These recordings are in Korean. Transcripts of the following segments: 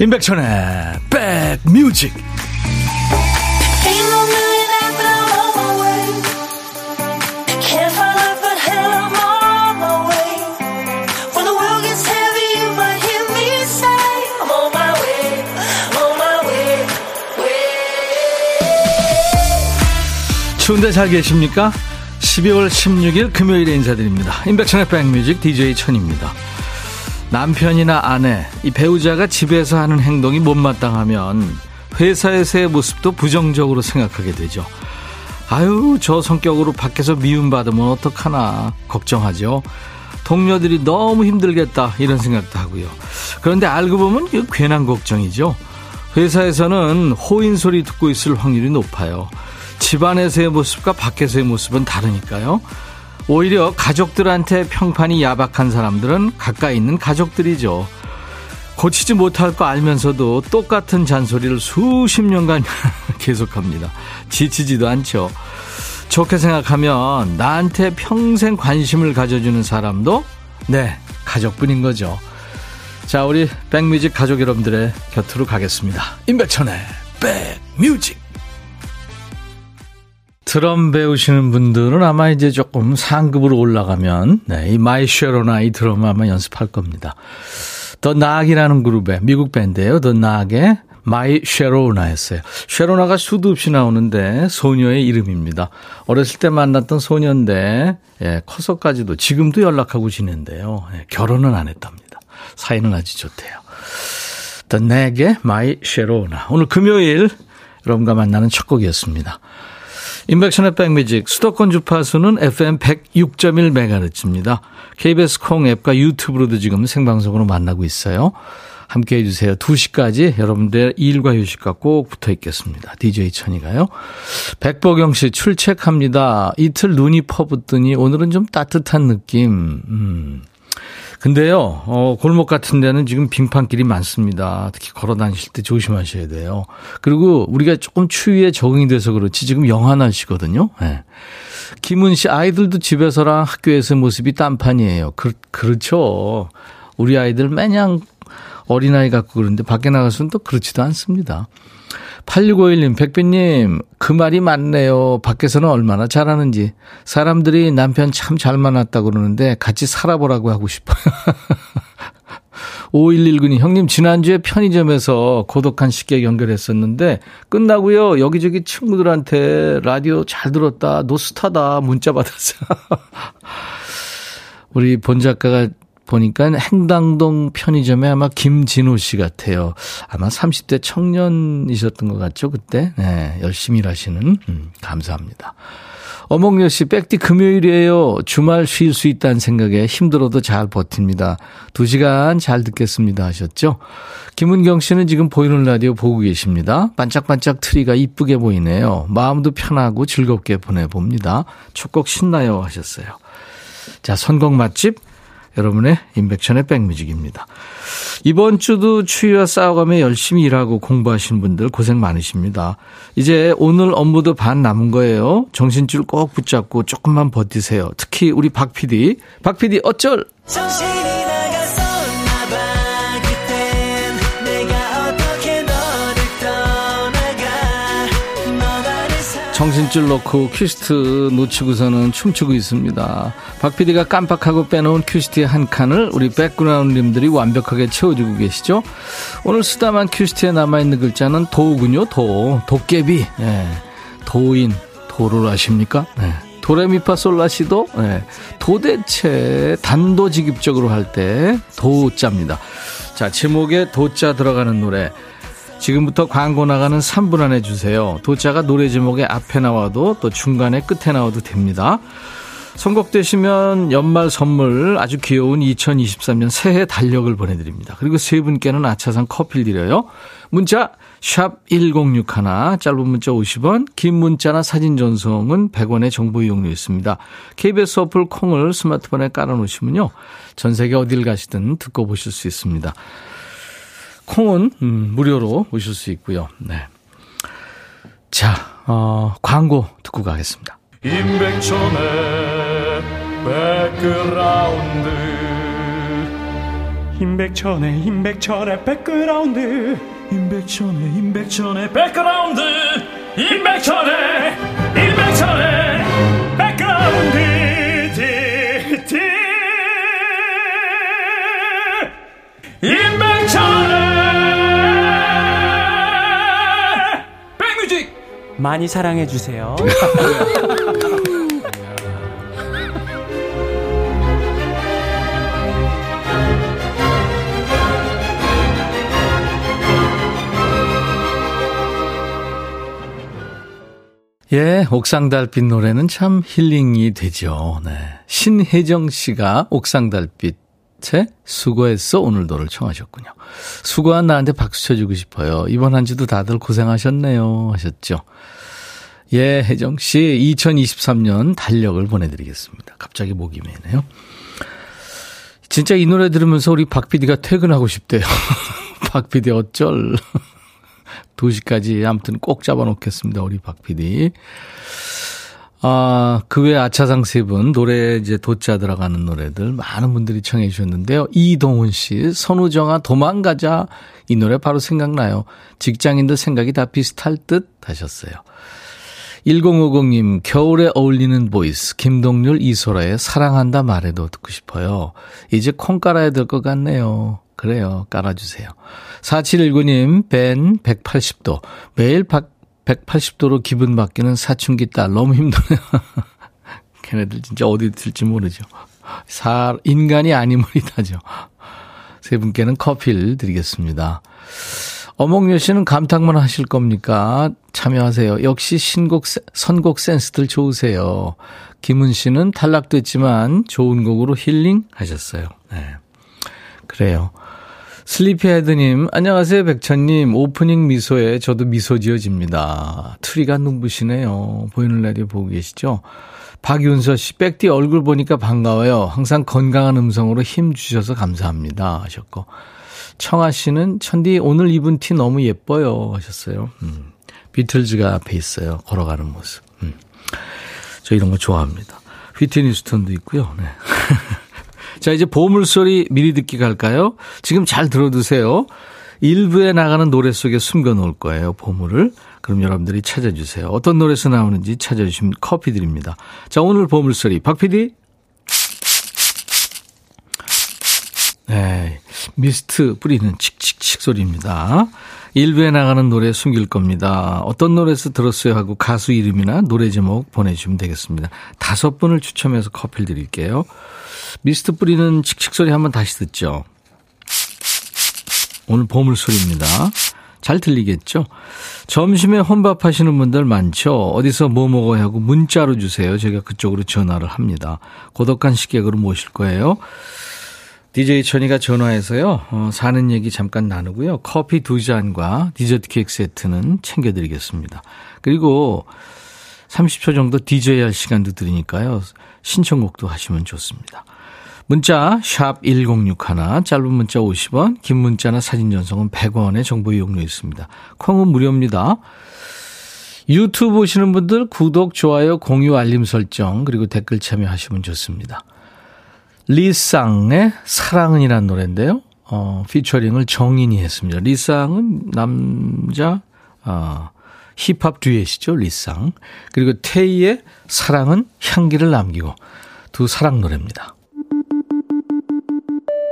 임백천의 백뮤직 추운데 잘 계십니까? 12월 16일 금요일에 인사드립니다. 임백천의 백뮤직 DJ 천입니다. 남편이나 아내, 이 배우자가 집에서 하는 행동이 못마땅하면 회사에서의 모습도 부정적으로 생각하게 되죠. 아유, 저 성격으로 밖에서 미움받으면 어떡하나 걱정하죠. 동료들이 너무 힘들겠다 이런 생각도 하고요. 그런데 알고 보면 이 괜한 걱정이죠. 회사에서는 호인 소리 듣고 있을 확률이 높아요. 집안에서의 모습과 밖에서의 모습은 다르니까요. 오히려 가족들한테 평판이 야박한 사람들은 가까이 있는 가족들이죠. 고치지 못할 거 알면서도 똑같은 잔소리를 수십 년간 계속합니다. 지치지도 않죠. 좋게 생각하면 나한테 평생 관심을 가져주는 사람도 네, 가족뿐인 거죠. 자, 우리 백뮤직 가족 여러분들의 곁으로 가겠습니다. 임백천의 백뮤직. 드럼 배우시는 분들은 아마 이제 조금 상급으로 올라가면 네, 이 My Sharona 이 드럼 아마 연습할 겁니다. The Knack이라는 그룹의 미국 밴드예요. The Knack의 My Sharona였어요. Sharona가 수도 없이 나오는데 소녀의 이름입니다. 어렸을 때 만났던 소녀인데 예, 커서까지도 지금도 연락하고 지낸대요. 예, 결혼은 안 했답니다. 사이는 아주 좋대요. The Knack의 My Sharona. 오늘 금요일 여러분과 만나는 첫 곡이었습니다. 인백션의 백뮤직 수도권 주파수는 FM 106.1MHz입니다. KBS 콩 앱과 유튜브로도 지금 생방송으로 만나고 있어요. 함께 해 주세요. 2시까지 여러분들 일과 휴식과 꼭 붙어 있겠습니다. DJ 천이가요. 백보경 씨 출첵합니다. 이틀 눈이 퍼붓더니 오늘은 좀 따뜻한 느낌. 음. 근데요, 어, 골목 같은 데는 지금 빙판길이 많습니다. 특히 걸어 다니실 때 조심하셔야 돼요. 그리고 우리가 조금 추위에 적응이 돼서 그렇지 지금 영하 날씨거든요. 네. 김은 씨 아이들도 집에서랑 학교에서 모습이 딴판이에요. 그, 그렇죠. 우리 아이들 매냥 어린아이 같고 그런데 밖에 나가서는 또 그렇지도 않습니다. 8651님, 백빈님, 그 말이 맞네요. 밖에서는 얼마나 잘하는지. 사람들이 남편 참 잘 만났다 그러는데 같이 살아보라고 하고 싶어요. 5119님, 형님, 지난주에 편의점에서 고독한 식객 연결했었는데, 끝나고요, 여기저기 친구들한테 라디오 잘 들었다, 노스타다, 문자 받았어요. 우리 본 작가가 보니까 행당동 편의점에 아마 김진호 씨 같아요. 아마 30대 청년이셨던 것 같죠, 그때? 네, 열심히 일하시는, 음, 감사합니다. 어몽여 씨, 백디 금요일이에요. 주말 쉴 수 있다는 생각에 힘들어도 잘 버팁니다. 두 시간 잘 듣겠습니다 하셨죠? 김은경 씨는 지금 보이는 라디오 보고 계십니다. 반짝반짝 트리가 이쁘게 보이네요. 마음도 편하고 즐겁게 보내봅니다. 첫곡 신나요 하셨어요. 자, 선곡 맛집 여러분의 인백션의 백뮤직입니다. 이번 주도 추위와 싸워가며 열심히 일하고 공부하신 분들 고생 많으십니다. 이제 오늘 업무도 반 남은 거예요. 정신줄 꼭 붙잡고 조금만 버티세요. 특히 우리 박 PD. 박 PD 어쩔! 정신 정신줄 놓고 큐시트 놓치고서는 춤추고 있습니다. 박 PD가 깜빡하고 빼놓은 큐시트의 한 칸을 우리 백그라운드님들이 완벽하게 채워주고 계시죠? 오늘 쓰다만 큐시트에 남아있는 글자는 도군요, 도. 도깨비. 예. 도인. 도를 아십니까? 예. 도레미파솔라시도 예. 도대체 단도직입적으로 할 때 도자입니다. 자, 제목에 도자 들어가는 노래. 지금부터 광고 나가는 3분 안에 주세요. 도자가 노래 제목에 앞에 나와도 또 중간에 끝에 나와도 됩니다. 선곡되시면 연말 선물 아주 귀여운 2023년 새해 달력을 보내드립니다. 그리고 세 분께는 아차상 커피를 드려요. 문자 샵 1061, 짧은 문자 50원, 긴 문자나 사진 전송은 100원의 정보 이용료 있습니다. KBS 어플 콩을 스마트폰에 깔아놓으시면요. 전 세계 어딜 가시든 듣고 보실 수 있습니다. 콩은 음, 무료로 오실 수 있고요. 네. 자, 어, 광고 듣고 가겠습니다. 임백천의 백그라운드 임백천의 임백천의 백그라운드 임백천의 임백천의 백그라운드 임백천의 임백천의 백그라운드 티티 임백 많이 사랑해 주세요. 예, 옥상달빛 노래는 참 힐링이 되죠. 네. 신혜정 씨가 옥상달빛 에 수고했어 오늘도를 청하셨군요. 수고한 나한테 박수 쳐주고 싶어요. 이번 한 주도 다들 고생하셨네요. 하셨죠. 예, 혜정 씨, 2023년 달력을 보내드리겠습니다. 갑자기 목이 메네요. 진짜 이 노래 들으면서 우리 박 PD가 퇴근하고 싶대요. 박 PD 어쩔. 2시까지 아무튼 꼭 잡아놓겠습니다. 우리 박 PD. 아, 그 외 아차상 세 분, 노래 이제 도자 들어가는 노래들 많은 분들이 청해 주셨는데요. 이동훈 씨, 선우정아 도망가자. 이 노래 바로 생각나요. 직장인들 생각이 다 비슷할 듯 하셨어요. 1050님, 겨울에 어울리는 보이스, 김동률, 이소라의 사랑한다 말해도 듣고 싶어요. 이제 콩 깔아야 될 것 같네요. 그래요. 깔아주세요. 4719님, 벤 180도. 매일 180도로 기분 바뀌는 사춘기 딸. 너무 힘드네요. 걔네들 진짜 어디 들지 모르죠. 사, 인간이 아님을 이다죠. 세 분께는 커피를 드리겠습니다. 어몽여 씨는 감탄만 하실 겁니까? 참여하세요. 역시 신곡, 선곡 센스들 좋으세요. 김은 씨는 탈락됐지만 좋은 곡으로 힐링 하셨어요. 네. 그래요. 슬리피헤드님, 안녕하세요, 백천님. 오프닝 미소에 저도 미소 지어집니다. 트리가 눈부시네요. 보이는 라디오 보고 계시죠? 박윤서 씨, 백디 얼굴 보니까 반가워요. 항상 건강한 음성으로 힘 주셔서 감사합니다. 하셨고. 청아 씨는, 천디 오늘 입은 티 너무 예뻐요. 하셨어요. 음. 비틀즈가 앞에 있어요. 걸어가는 모습. 음. 저 이런 거 좋아합니다. 휘트니 스톤도 있고요. 네. 자, 이제 보물소리 미리 듣기 갈까요? 지금 잘 들어두세요. 일부에 나가는 노래 속에 숨겨 놓을 거예요, 보물을. 그럼 여러분들이 찾아주세요. 어떤 노래에서 나오는지 찾아주시면 커피 드립니다. 자, 오늘 보물소리. 박 PD. 네. 미스트 뿌리는 칙칙칙 소리입니다. 일부에 나가는 노래 숨길 겁니다. 어떤 노래에서 들었어요 하고 가수 이름이나 노래 제목 보내주시면 되겠습니다. 다섯 분을 추첨해서 커피를 드릴게요. 미스트 뿌리는 칙칙 소리 한번 다시 듣죠. 오늘 보물 소리입니다. 잘 들리겠죠? 점심에 혼밥 하시는 분들 많죠? 어디서 뭐 먹어야 하고 문자로 주세요. 제가 그쪽으로 전화를 합니다. 고독한 식객으로 모실 거예요. DJ 천이가 전화해서요, 어, 사는 얘기 잠깐 나누고요. 커피 두 잔과 디저트 케이크 세트는 챙겨드리겠습니다. 그리고 30초 정도 DJ 할 시간도 드리니까요. 신청곡도 하시면 좋습니다. 문자 1061, 짧은 문자 50원, 긴 문자나 사진 전송은 100원의 정보 이용료 있습니다. 콩은 무료입니다. 유튜브 보시는 분들 구독, 좋아요, 공유, 알림 설정 그리고 댓글 참여하시면 좋습니다. 리쌍의 사랑은이라는 노래인데요. 어, 피처링을 정인이 했습니다. 리쌍은 남자 어, 힙합 듀엣이죠. 리쌍. 그리고 테이의 사랑은 향기를 남기고 두 사랑 노래입니다.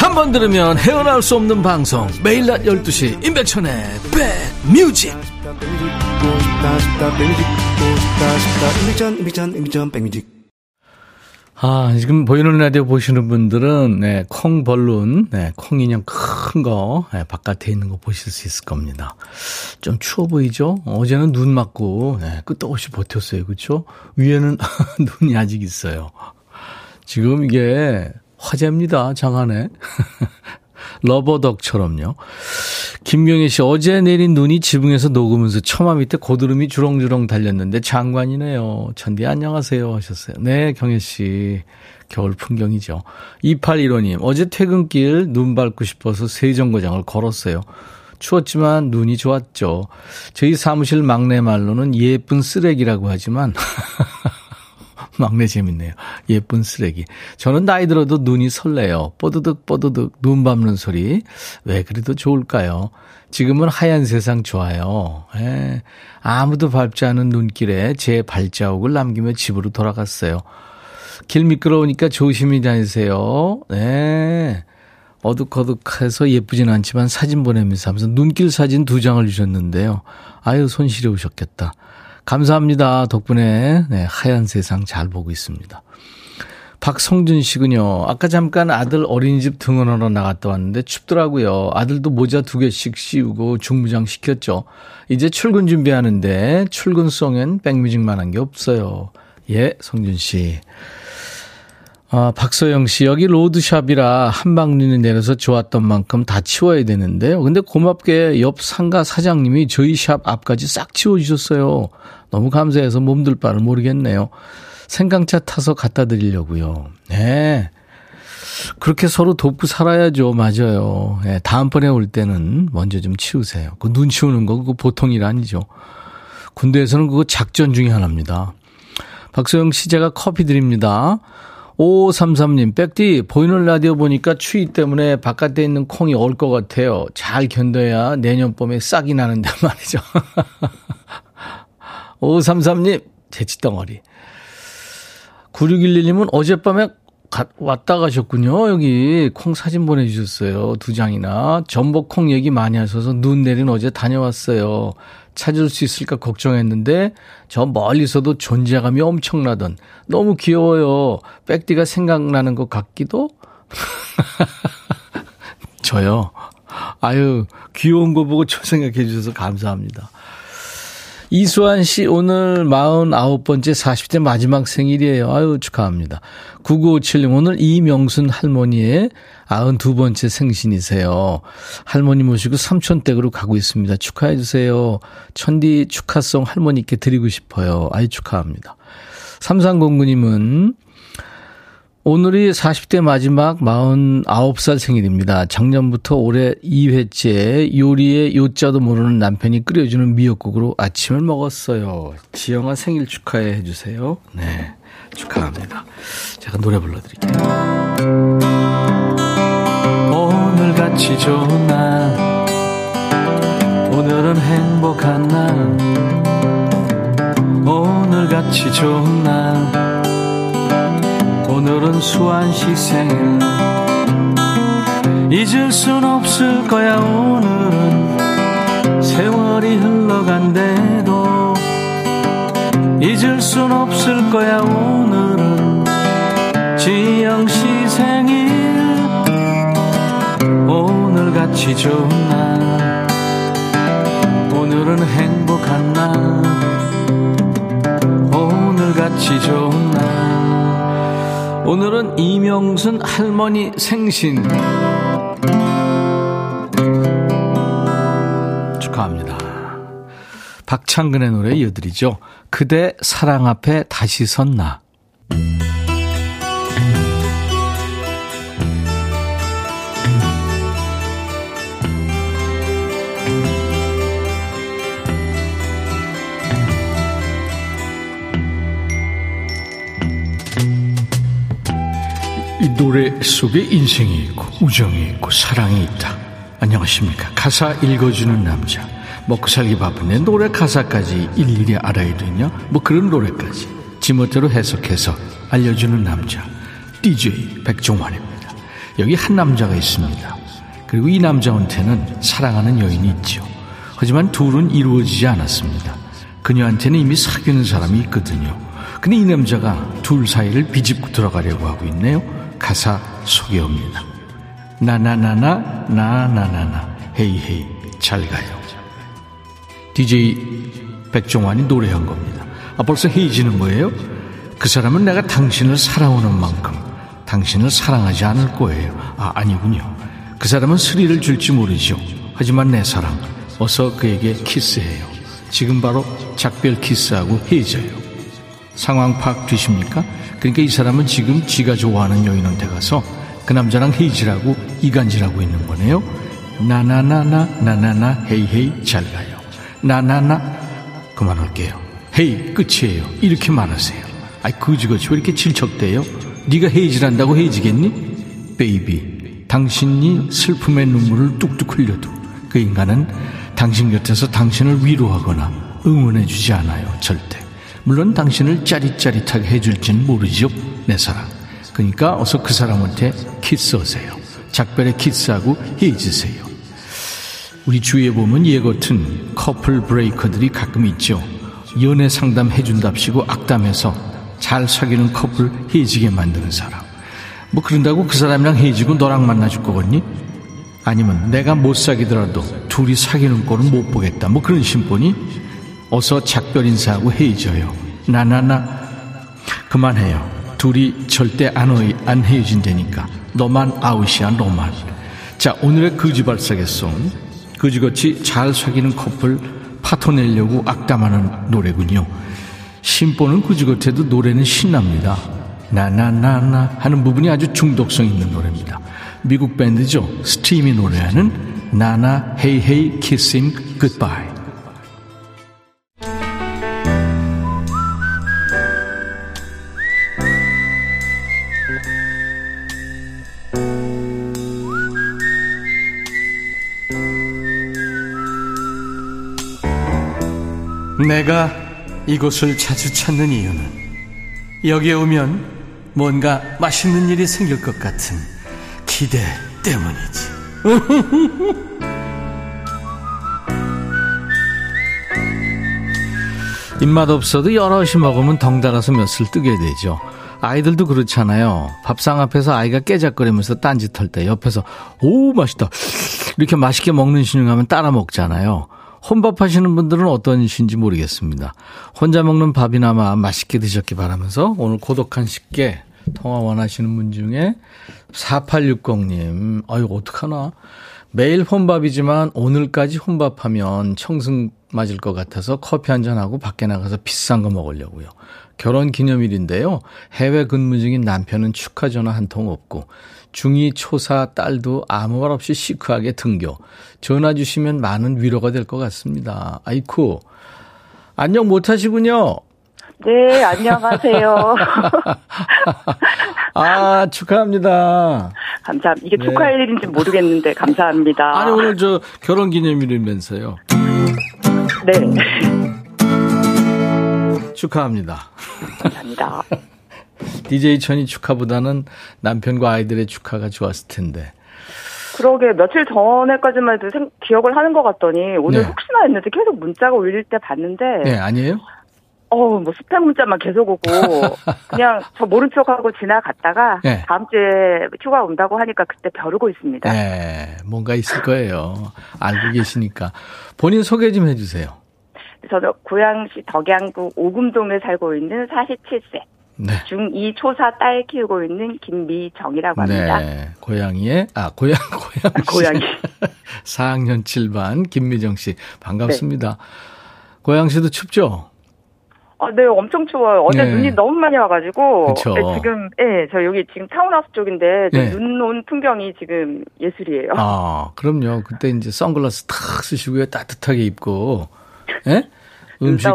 한 번 들으면 헤어나올 수 없는 방송 매일 낮 12시 임백천의 백뮤직 아, 지금 보이는 라디오 보시는 분들은, 네, 콩 벌룬, 네, 콩 인형 큰 거, 네, 바깥에 있는 거 보실 수 있을 겁니다. 좀 추워 보이죠? 어제는 눈 맞고, 네, 끝없이 버텼어요. 그쵸? 위에는 눈이 아직 있어요. 지금 이게 화제입니다. 장안에. 러버덕처럼요. 김경혜 씨, 어제 내린 눈이 지붕에서 녹으면서 처마 밑에 고드름이 주렁주렁 달렸는데 장관이네요. 천디 안녕하세요 하셨어요. 네, 경혜 씨. 겨울 풍경이죠. 2815님, 어제 퇴근길 눈 밟고 싶어서 세정거장을 걸었어요. 추웠지만 눈이 좋았죠. 저희 사무실 막내 말로는 예쁜 쓰레기라고 하지만 막내 재밌네요. 예쁜 쓰레기. 저는 나이 들어도 눈이 설레요. 뽀드득 뽀드득 눈 밟는 소리. 왜 그래도 좋을까요? 지금은 하얀 세상 좋아요. 예. 아무도 밟지 않은 눈길에 제 발자국을 남기며 집으로 돌아갔어요. 길 미끄러우니까 조심히 다니세요. 네. 어둑어둑해서 예쁘진 않지만 사진 보내면서 하면서 눈길 사진 두 장을 주셨는데요. 아유, 손 시려우셨겠다. 감사합니다. 덕분에 네, 하얀 세상 잘 보고 있습니다. 박성준 씨군요. 아까 잠깐 아들 어린이집 등원하러 나갔다 왔는데 춥더라고요. 아들도 모자 두 개씩 씌우고 중무장 시켰죠. 이제 출근 준비하는데 출근송엔 백뮤직만 한 게 없어요. 예, 성준 씨. 아, 박소영 씨, 여기 로드샵이라 한방눈이 내려서 좋았던 만큼 다 치워야 되는데요. 근데 고맙게 옆 상가 사장님이 저희 샵 앞까지 싹 치워주셨어요. 너무 감사해서 몸둘 바를 모르겠네요. 생강차 타서 갖다 드리려고요. 네. 그렇게 서로 돕고 살아야죠. 맞아요. 네, 다음번에 올 때는 먼저 좀 치우세요. 그 눈 치우는 거, 그거 보통 일 아니죠. 군대에서는 그거 작전 중에 하나입니다. 박소영 씨, 제가 커피 드립니다. 5533님, 백디, 보이는 라디오 보니까 추위 때문에 바깥에 있는 콩이 얼 것 같아요. 잘 견뎌야 내년 봄에 싹이 나는데 말이죠. 5533님, 재치덩어리. 9611님은 어젯밤에 가, 왔다 가셨군요. 여기 콩 사진 보내주셨어요. 두 장이나. 전복 콩 얘기 많이 하셔서 눈 내린 어제 다녀왔어요. 찾을 수 있을까 걱정했는데 저 멀리서도 존재감이 엄청나던 너무 귀여워요. 백디가 생각나는 것 같기도. 저요. 아유 귀여운 거 보고 저 생각해 주셔서 감사합니다. 이수환 씨 오늘 49번째 40대 마지막 생일이에요. 아유 축하합니다. 9957님 오늘 이명순 할머니의 92번째 생신이세요. 할머니 모시고 삼촌 댁으로 가고 있습니다. 축하해 주세요. 천디 축하송 할머니께 드리고 싶어요. 아유 축하합니다. 3309님은 오늘이 40대 마지막 49살 생일입니다. 작년부터 올해 2회째 요리에 요자도 모르는 남편이 끓여주는 미역국으로 아침을 먹었어요. 지영아 생일 축하해 해주세요. 네, 축하합니다. 제가 노래 불러드릴게요. 오늘 같이 좋은 날 오늘은 행복한 날 오늘 같이 좋은 날 오늘은 수완 시 생일 잊을 순 없을 거야 오늘은. 세월이 흘러간대도 잊을 순 없을 거야 오늘은. 지영 씨 생일 오늘같이 좋은 날. 오늘은 행복한 날. 오늘같이 좋은 날 오늘은 이명순 할머니 생신 축하합니다. 박창근의 노래 이어드리죠. 그대 사랑 앞에 다시 섰나. 노래 속에 인생이 있고 우정이 있고 사랑이 있다. 안녕하십니까. 가사 읽어주는 남자. 먹고 살기 바쁜데 노래 가사까지 일일이 알아야 되냐? 뭐 그런 노래까지 지멋대로 해석해서 알려주는 남자. DJ 백종환입니다. 여기 한 남자가 있습니다. 그리고 이 남자한테는 사랑하는 여인이 있죠. 하지만 둘은 이루어지지 않았습니다. 그녀한테는 이미 사귀는 사람이 있거든요. 근데 이 남자가 둘 사이를 비집고 들어가려고 하고 있네요. 가사 소개합니다. 나나나나 나나나나 헤이헤이 잘 가요. DJ 백종환이 노래한 겁니다. 아 벌써 헤이지는 거예요? 그 사람은 내가 당신을 사랑하는 만큼 당신을 사랑하지 않을 거예요. 아 아니군요. 그 사람은 스리를 줄지 모르죠. 하지만 내 사랑, 어서 그에게 키스해요. 지금 바로 작별 키스하고 헤어져요. 상황 파악 되십니까? 그러니까 이 사람은 지금 지가 좋아하는 여인한테 가서 그 남자랑 헤어지라고 이간질하고 있는 거네요. 나나나나 나나나 hey hey 잘 가요. 나나나 그만할게요. hey 끝이에요. 이렇게 말하세요. 아이 그지거지 왜 이렇게 질척대요? 네가 헤어지란다고 헤어지겠니? baby 당신이 슬픔의 눈물을 뚝뚝 흘려도 그 인간은 당신 곁에서 당신을 위로하거나 응원해주지 않아요 절대 물론 당신을 짜릿짜릿하게 해줄지는 모르죠 내 사랑. 그러니까 어서 그 사람한테 키스하세요. 작별에 키스하고 헤이즈세요. 우리 주위에 보면 얘 같은 커플 브레이커들이 가끔 있죠. 연애 상담 해준답시고 악담해서 잘 사귀는 커플 헤어지게 만드는 사람. 뭐 그런다고 그 사람이랑 헤어지고 너랑 만나줄 거겠니? 아니면 내가 못 사귀더라도 둘이 사귀는 꼴은 못 보겠다. 뭐 그런 심보니 어서 작별 인사하고 헤어져요. 나나나 그만해요. 둘이 절대 안, 헤, 안 헤어진다니까. 너만 아웃이야 너만. 자 오늘의 거지발싸개 song 거지같이 잘 사귀는 커플 파토 내려고 악담하는 노래군요. 심보는 그지같아도 노래는 신납니다. 나나나나 하는 부분이 아주 중독성 있는 노래입니다. 미국 밴드죠. Steam이 노래하는 나나 헤이 헤이 키싱 굿바이. 내가 이곳을 자주 찾는 이유는 여기에 오면 뭔가 맛있는 일이 생길 것 같은 기대 때문이지. 입맛 없어도 여럿이 먹으면 덩달아서 몇을 뜨게 되죠. 아이들도 그렇잖아요. 밥상 앞에서 아이가 깨작거리면서 딴짓할 때 옆에서 오 맛있다 이렇게 맛있게 먹는 신용하면 따라 먹잖아요. 혼밥 하시는 분들은 어떤신지 모르겠습니다. 혼자 먹는 밥이나마 맛있게 드셨기 바라면서 오늘 고독한 식객 통화 원하시는 분 중에 4860님, 아유, 어떡하나. 매일 혼밥이지만 오늘까지 혼밥하면 청승 맞을 것 같아서 커피 한잔하고 밖에 나가서 비싼 거 먹으려고요. 결혼 기념일인데요. 해외 근무 중인 남편은 축하 전화 한 통 없고 중2 초사 딸도 아무 말 없이 시크하게 등교. 전화 주시면 많은 위로가 될 것 같습니다. 아이쿠. 안녕 못 하시군요. 네, 안녕하세요. 아, 축하합니다. 감사합니다. 이게 네. 축하할 일인지 모르겠는데 감사합니다. 아니, 오늘 저 결혼 기념일이면서요. 네, 축하합니다. 감사합니다. DJ 천이 축하보다는 남편과 아이들의 축하가 좋았을 텐데. 그러게 며칠 전에까지만 해도 생- 기억을 하는 것 같더니 오늘 네. 혹시나 했는데 계속 문자가 울릴 때 봤는데 네, 아니에요? 어, 뭐 스팸 문자만 계속 오고 그냥 저 모른 척하고 지나갔다가 네. 다음 주에 휴가 온다고 하니까 그때 벼르고 있습니다. 네, 뭔가 있을 거예요. 알고 계시니까. 본인 소개 좀 해주세요. 저는 고양시 덕양구 오금동에 살고 있는 47세 네. 중2 초사 딸 키우고 있는 김미정이라고 합니다. 네. 고양이의, 아, 고양, 고양. 고양이. 4학년 7반 김미정 씨. 반갑습니다. 고양시도 춥죠? 아, 네, 엄청 추워요. 어제 네. 눈이 너무 많이 와가지고. 그쵸. 네, 지금, 예, 저 여기 지금 타운하우스 쪽인데, 네. 눈온 풍경이 지금 예술이에요. 아, 그럼요. 그때 이제 선글라스 탁 쓰시고요. 따뜻하게 입고, 예? 음식?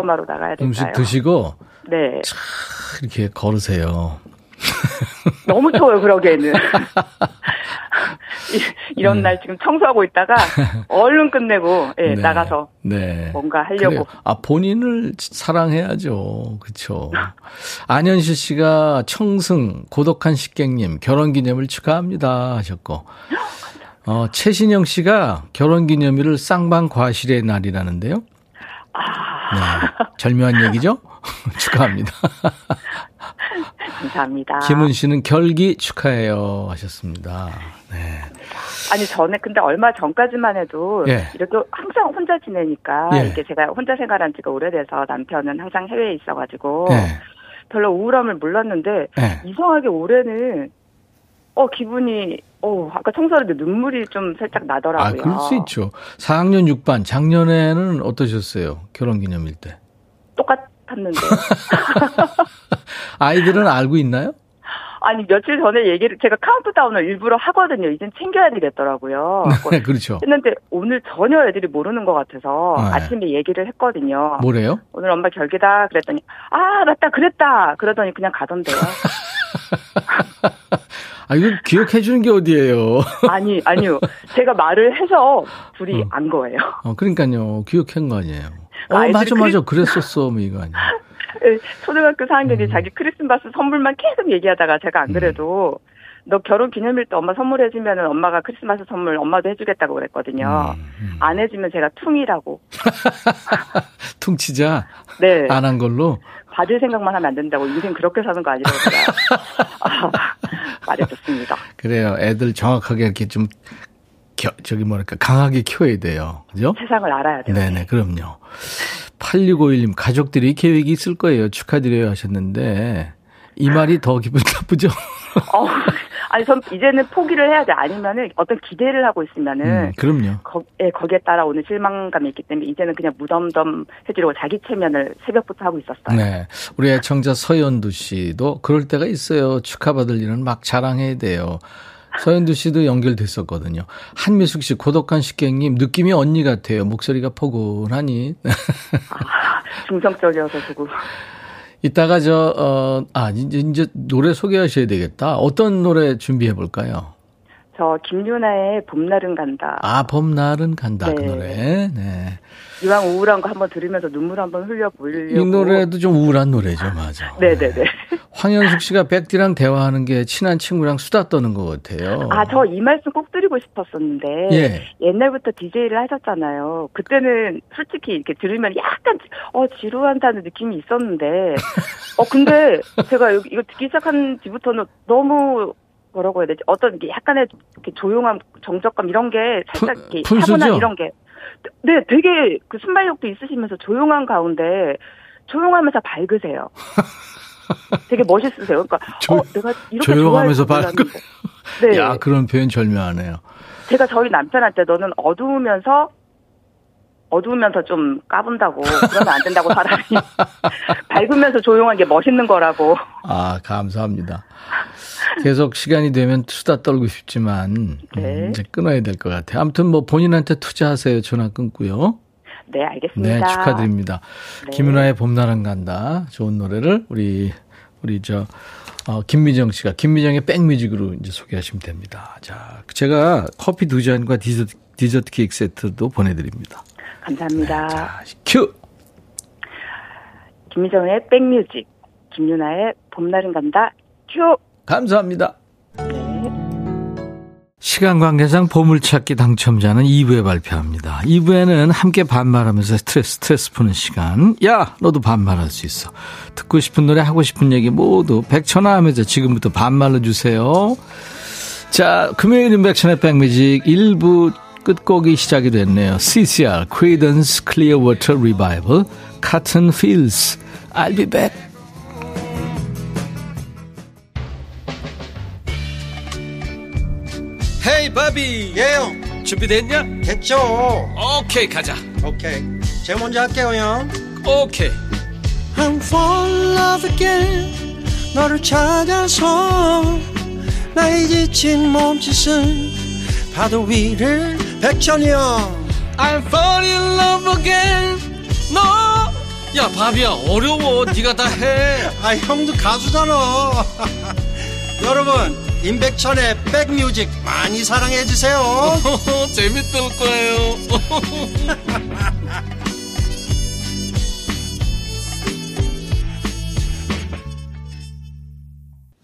음식 드시고, 네. 이렇게 걸으세요. 너무 추워요, 그러기에는. 이- 이런 네. 날 지금 청소하고 있다가, 얼른 끝내고, 예, 네. 나가서 네. 뭔가 하려고. 그래요. 아, 본인을 사랑해야죠. 그쵸. 안현실 씨가 청승, 고독한 식객님, 결혼 기념일 축하합니다. 하셨고. 어, 최신영 씨가 결혼 기념일을 쌍방 과실의 날이라는데요. 네. 절묘한 얘기죠? 축하합니다. 감사합니다. 김은 씨는 결기 축하해요. 하셨습니다. 네. 아니, 전에 근데 얼마 전까지만 해도, 예. 이렇게 항상 혼자 지내니까, 예. 이게 제가 혼자 생활한 지가 오래돼서 남편은 항상 해외에 있어가지고, 네. 별로 우울함을 몰랐는데, 네. 이상하게 올해는 어, 기분이, 어, 아까 청소하는데 눈물이 좀 살짝 나더라고요. 아, 그럴 수 있죠. 4학년 6반, 작년에는 어떠셨어요? 결혼 기념일 때. 똑같았는데. 아이들은 알고 있나요? 아니, 며칠 전에 얘기를, 제가 카운트다운을 일부러 하거든요. 이젠 챙겨야 되겠더라고요. 네, 그렇죠. 했는데 오늘 전혀 애들이 모르는 것 같아서 네. 아침에 얘기를 했거든요. 뭐래요? 오늘 엄마 결계다 그랬더니 아 맞다 그랬다 그러더니 그냥 가던데요. 아, 이거 기억해 주는 게 어디예요? 아니 아니요 제가 말을 해서 둘이 음. 안 거예요. 어, 그러니까요. 기억한 거 아니에요. 어, 아이들이 맞아, 맞아. 크리- 그랬었어. 뭐 이거 아니에요. 예, 초등학교 4학년이 음. 자기 크리스마스 선물만 계속 얘기하다가 제가 안 그래도 너 결혼 기념일 때 엄마 선물해주면 은 엄마가 크리스마스 선물 엄마도 해주겠다고 그랬거든요. 음, 음. 안 해주면 제가 퉁이라고. 퉁치자. 네. 안 한 걸로. 받을 생각만 하면 안 된다고 인생 그렇게 사는 거 아니라고 아, 말해줬습니다. 그래요. 애들 정확하게 이렇게 좀, 겨, 저기 뭐랄까, 강하게 키워야 돼요. 그죠? 세상을 알아야 돼요. 네네, 그럼요. 8651님, 가족들이 계획이 있을 거예요. 축하드려요 하셨는데, 이 말이 더 기분 나쁘죠? 어, 아니 전 이제는 포기를 해야 돼. 아니면은 어떤 기대를 하고 있으면은 음, 그럼요. 거, 예, 거기에 따라 오는 실망감이 있기 때문에 이제는 그냥 무덤덤 해주려고 자기 체면을 새벽부터 하고 있었어요. 네. 우리 애청자 서현두 씨도 그럴 때가 있어요. 축하받을 일은 막 자랑해야 돼요. 서현두 씨도 연결됐었거든요. 한미숙 씨, 고독한 식객님, 느낌이 언니 같아요. 목소리가 포근하니. 중성적이어서 조금 이따가 저, 어, 아, 이제, 이제 노래 소개하셔야 되겠다. 어떤 노래 준비해 볼까요? 저 김유나의 봄날은 간다. 아, 봄날은 간다. 그 네. 노래. 네. 이왕 우울한 거 한번 들으면서 눈물 한번 흘려보려고. 이 노래도 좀 우울한 노래죠. 맞아. 네네네. 황현숙 씨가 백디랑 대화하는 게 친한 친구랑 수다 떠는 것 같아요. 아, 저 이 말씀 꼭 드리고 싶었었는데. 예. 옛날부터 DJ를 하셨잖아요. 그때는 솔직히 이렇게 들으면 약간, 어, 지루한다는 느낌이 있었는데. 어, 근데 제가 이거 듣기 시작한 뒤부터는 너무 뭐라고 해야 되지? 어떤 게 약간의 조용함, 정적감 이런 게 살짝 푼- 이렇게 푼수죠? 차분한 이런 게. 네, 되게 그 순발력도 있으시면서 조용한 가운데 조용하면서 밝으세요. 되게 멋있으세요. 그러니까 조- 어, 내가 이렇게 조용하면서. 몰랐는데. 네. 야, 그런 표현 절묘하네요. 제가 저희 남편한테 너는 어두우면서 어두우면서 좀 까분다고 그러면 안 된다고 사람이 밝으면서 조용한 게 멋있는 거라고 아, 감사합니다. 계속 시간이 되면 수다 떨고 싶지만 네. 음, 이제 끊어야 될 것 같아요. 아무튼 뭐 본인한테 투자하세요. 전화 끊고요. 네 알겠습니다. 네, 축하드립니다. 네. 김윤아의 봄날은 간다. 좋은 노래를 우리 우리 저 어, 김미정 씨가 김미정의 백뮤직으로 이제 소개하시면 됩니다. 자, 제가 커피 두 잔과 디저트, 디저트 케이크 세트도 보내드립니다. 감사합니다. 자, 큐. 김미정의 백뮤직 김유나의 봄날은 간다 큐 감사합니다. 시간 관계상 보물찾기 당첨자는 2부에 발표합니다. 2부에는 함께 반말하면서 스트레스, 스트레스 푸는 시간. 야, 너도 반말할 수 있어. 듣고 싶은 노래, 하고 싶은 얘기 모두 백천화 하면서 지금부터 반말로 주세요. 자, 금요일인 백천의 백뮤직 1부 끝곡이 시작이 됐네요. CCR, Creedence Clearwater Revival, Cotton Fields, I'll be back. 바비. 예영 준비됐냐? 됐죠. 오케이 가자. 오케이. 제가 먼저 할게요 형. 오케이. I'm fall in love again. 너를 찾아서 나의 지친 몸짓은 파도 위를 백천이 형. I'm fall in love again. 너 야 바비야 어려워. 네가 다해. 아 형도 가수잖아. 여러분 임백천의 백뮤직 많이 사랑해 주세요 재밌을 거예요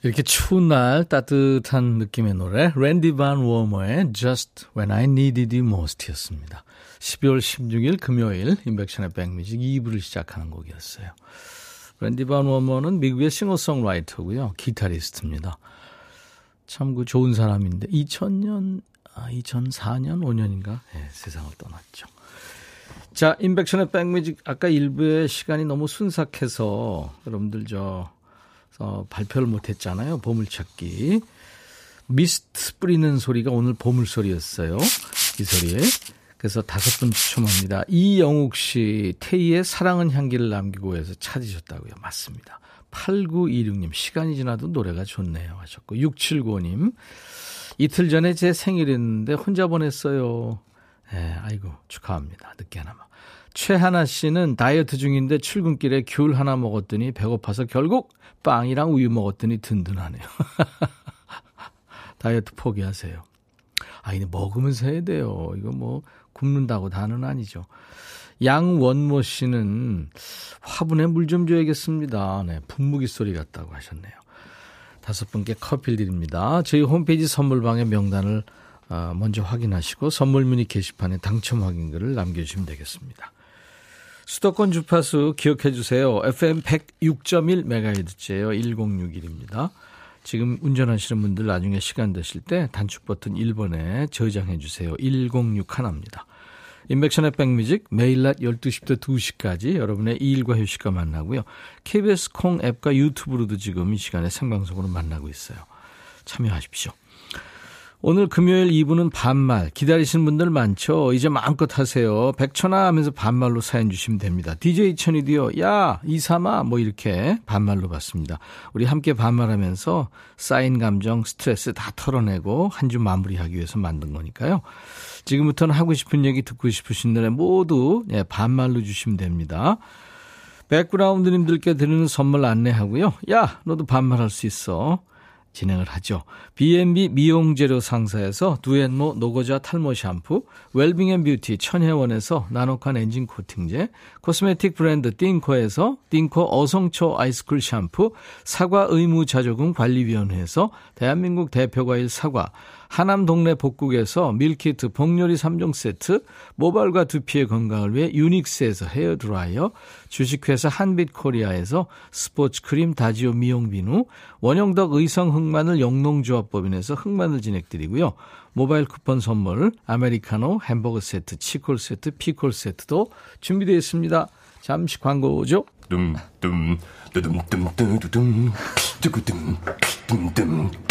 이렇게 추운 날 따뜻한 느낌의 노래 랜디 반 워머의 Just When I Needed You Most였습니다. 12월 16일 금요일 인백션의 백뮤직 2부를 시작하는 곡이었어요. 랜디 반 워머는 미국의 싱어송라이터고요. 기타리스트입니다. 참 그 좋은 사람인데 2000년 아 2004년 5년인가 예, 세상을 떠났죠. 자, 인백션의 백뮤직 아까 일부의 시간이 너무 순삭해서 여러분들 저 어, 발표를 못 했잖아요. 보물찾기. 미스트 뿌리는 소리가 오늘 보물소리였어요. 이 소리에. 그래서 다섯 분 추첨합니다. 이영욱 씨, 태희의 사랑은 향기를 남기고 해서 찾으셨다고요. 맞습니다. 8926님, 시간이 지나도 노래가 좋네요. 하셨고, 6795님, 이틀 전에 제 생일이었는데 혼자 보냈어요. 예, 아이고, 축하합니다. 늦게나마. 최하나 씨는 다이어트 중인데 출근길에 귤 하나 먹었더니 배고파서 결국 빵이랑 우유 먹었더니 든든하네요. 다이어트 포기하세요. 아, 이거 먹으면서 해야 돼요. 이거 뭐 굶는다고 다는 아니죠. 양원모 씨는 화분에 물 좀 줘야겠습니다. 네, 분무기 소리 같다고 하셨네요. 다섯 분께 커피를 드립니다. 저희 홈페이지 선물방의 명단을 어, 먼저 확인하시고 선물 문의 게시판에 당첨 확인글을 남겨주시면 되겠습니다. 수도권 주파수 기억해 주세요. FM 106.1MHz예요. 1061입니다. 지금 운전하시는 분들 나중에 시간 되실 때 단축 버튼 1번에 저장해 주세요. 106 하나입니다. 인백션의 백뮤직 매일 낮 12시부터 2시까지 여러분의 일과 휴식과 만나고요. KBS 콩 앱과 유튜브로도 지금 이 시간에 생방송으로 만나고 있어요. 참여하십시오. 오늘 금요일 2부는 반말. 기다리시는 분들 많죠? 이제 마음껏 하세요. 백천아 하면서 반말로 사연 주시면 됩니다. DJ 천이디요. 야, 이삼아. 뭐 이렇게 반말로 받습니다. 우리 함께 반말하면서 쌓인 감정, 스트레스 다 털어내고 한 주 마무리하기 위해서 만든 거니까요. 지금부터는 하고 싶은 얘기 듣고 싶으신 노래 모두 예, 반말로 주시면 됩니다. 백그라운드님들께 드리는 선물 안내하고요. 야, 너도 반말할 수 있어. 진행을 하죠. B&B 미용재료 상사에서 두앤모 노고자 탈모 샴푸, 웰빙앤뷰티 천혜원에서 나노칸 엔진 코팅제, cosmetic 브랜드 띵코에서 띵코 어성초 아이스쿨 샴푸, 사과 의무자조금 관리위원회에서 대한민국 대표과일 사과, 하남 동네 복국에서 밀키트 복요리 3종 세트, 모발과 두피의 건강을 위해 유닉스에서 헤어드라이어, 주식회사 한빛코리아에서 스포츠 크림 다지오 미용 비누, 원형덕 의성 흑마늘 영농조합법인에서 흑마늘 진행드리고요. 모바일 쿠폰 선물, 아메리카노, 햄버거 세트, 치콜 세트, 피콜 세트도 준비되어 있습니다. 잠시 광고죠. 둠둠 두둠둠두두둠 두구둠 둠둠 두둠둠두두둠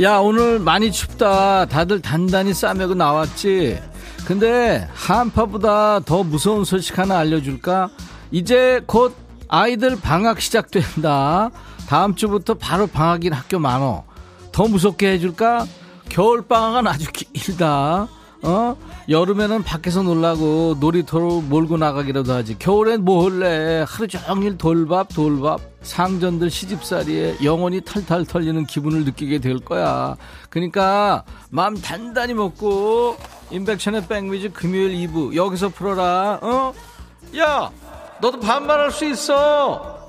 야, 오늘 많이 춥다. 다들 단단히 싸매고 나왔지? 근데 한파보다 더 무서운 소식 하나 알려줄까? 이제 곧 아이들 방학 시작된다. 다음 주부터 바로 방학인 학교 많어. 더 무섭게 해줄까? 겨울 방학은 아주 길다. 어? 여름에는 밖에서 놀라고 놀이터로 몰고 나가기라도 하지. 겨울엔 뭐 할래? 하루 종일 돌밥, 돌밥. 상전들 시집살이에 영원히 탈탈 털리는 기분을 느끼게 될 거야. 그러니까 마음 단단히 먹고 인백션의 백뮤직 금요일 2부 여기서 풀어라. 어? 야, 너도 반말할 수 있어.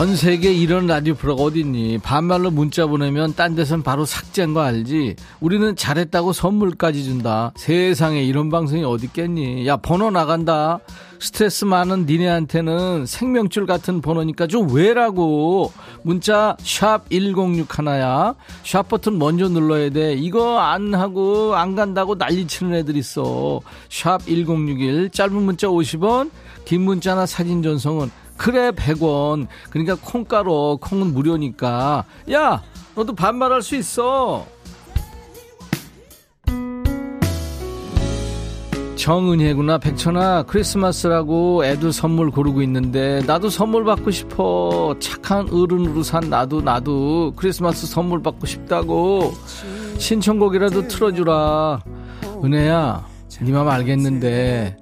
전 세계 이런 라디오 프로가 어딨니? 반말로 문자 보내면 딴 데선 바로 삭제한 거 알지? 우리는 잘했다고 선물까지 준다. 세상에 이런 방송이 어딨겠니? 야, 번호 나간다. 스트레스 많은 니네한테는 생명줄 같은 번호니까 좀 왜라고. 문자 샵 1061야. 샵 버튼 먼저 눌러야 돼. 이거 안 하고 안 간다고 난리 치는 애들 있어. 샵 1061 짧은 문자 50원, 긴 문자나 사진 전송은 그래 100원. 그러니까 콩가루 콩은 무료니까. 야 너도 반말할 수 있어. 정은혜구나 백천아. 크리스마스라고 애들 선물 고르고 있는데 나도 선물 받고 싶어. 착한 어른으로 산 나도 나도 크리스마스 선물 받고 싶다고. 신청곡이라도 틀어주라. 은혜야 네 맘 알겠는데